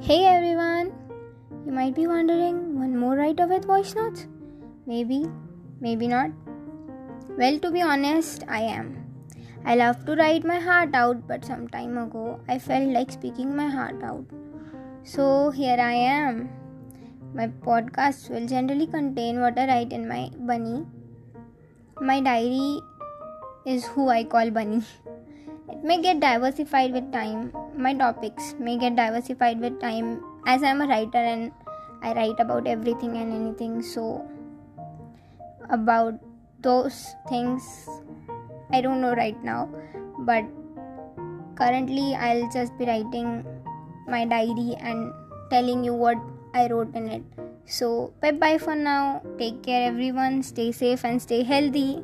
Hey everyone! You might be wondering one more writer with voice notes? Maybe, maybe not. Well, to be honest, I am. I love to write my heart out, but some time ago I felt like speaking my heart out. So here I am. My podcast will generally contain what I write in my bunny. My diary is who I call bunny. May get diversified with time. My topics may get diversified with time as I'm a writer and I write about everything and anything. So, about those things, I don't know right now, but currently I'll just be writing my diary and telling you what I wrote in it. So, bye bye for now. Take care, everyone. Stay safe and stay healthy.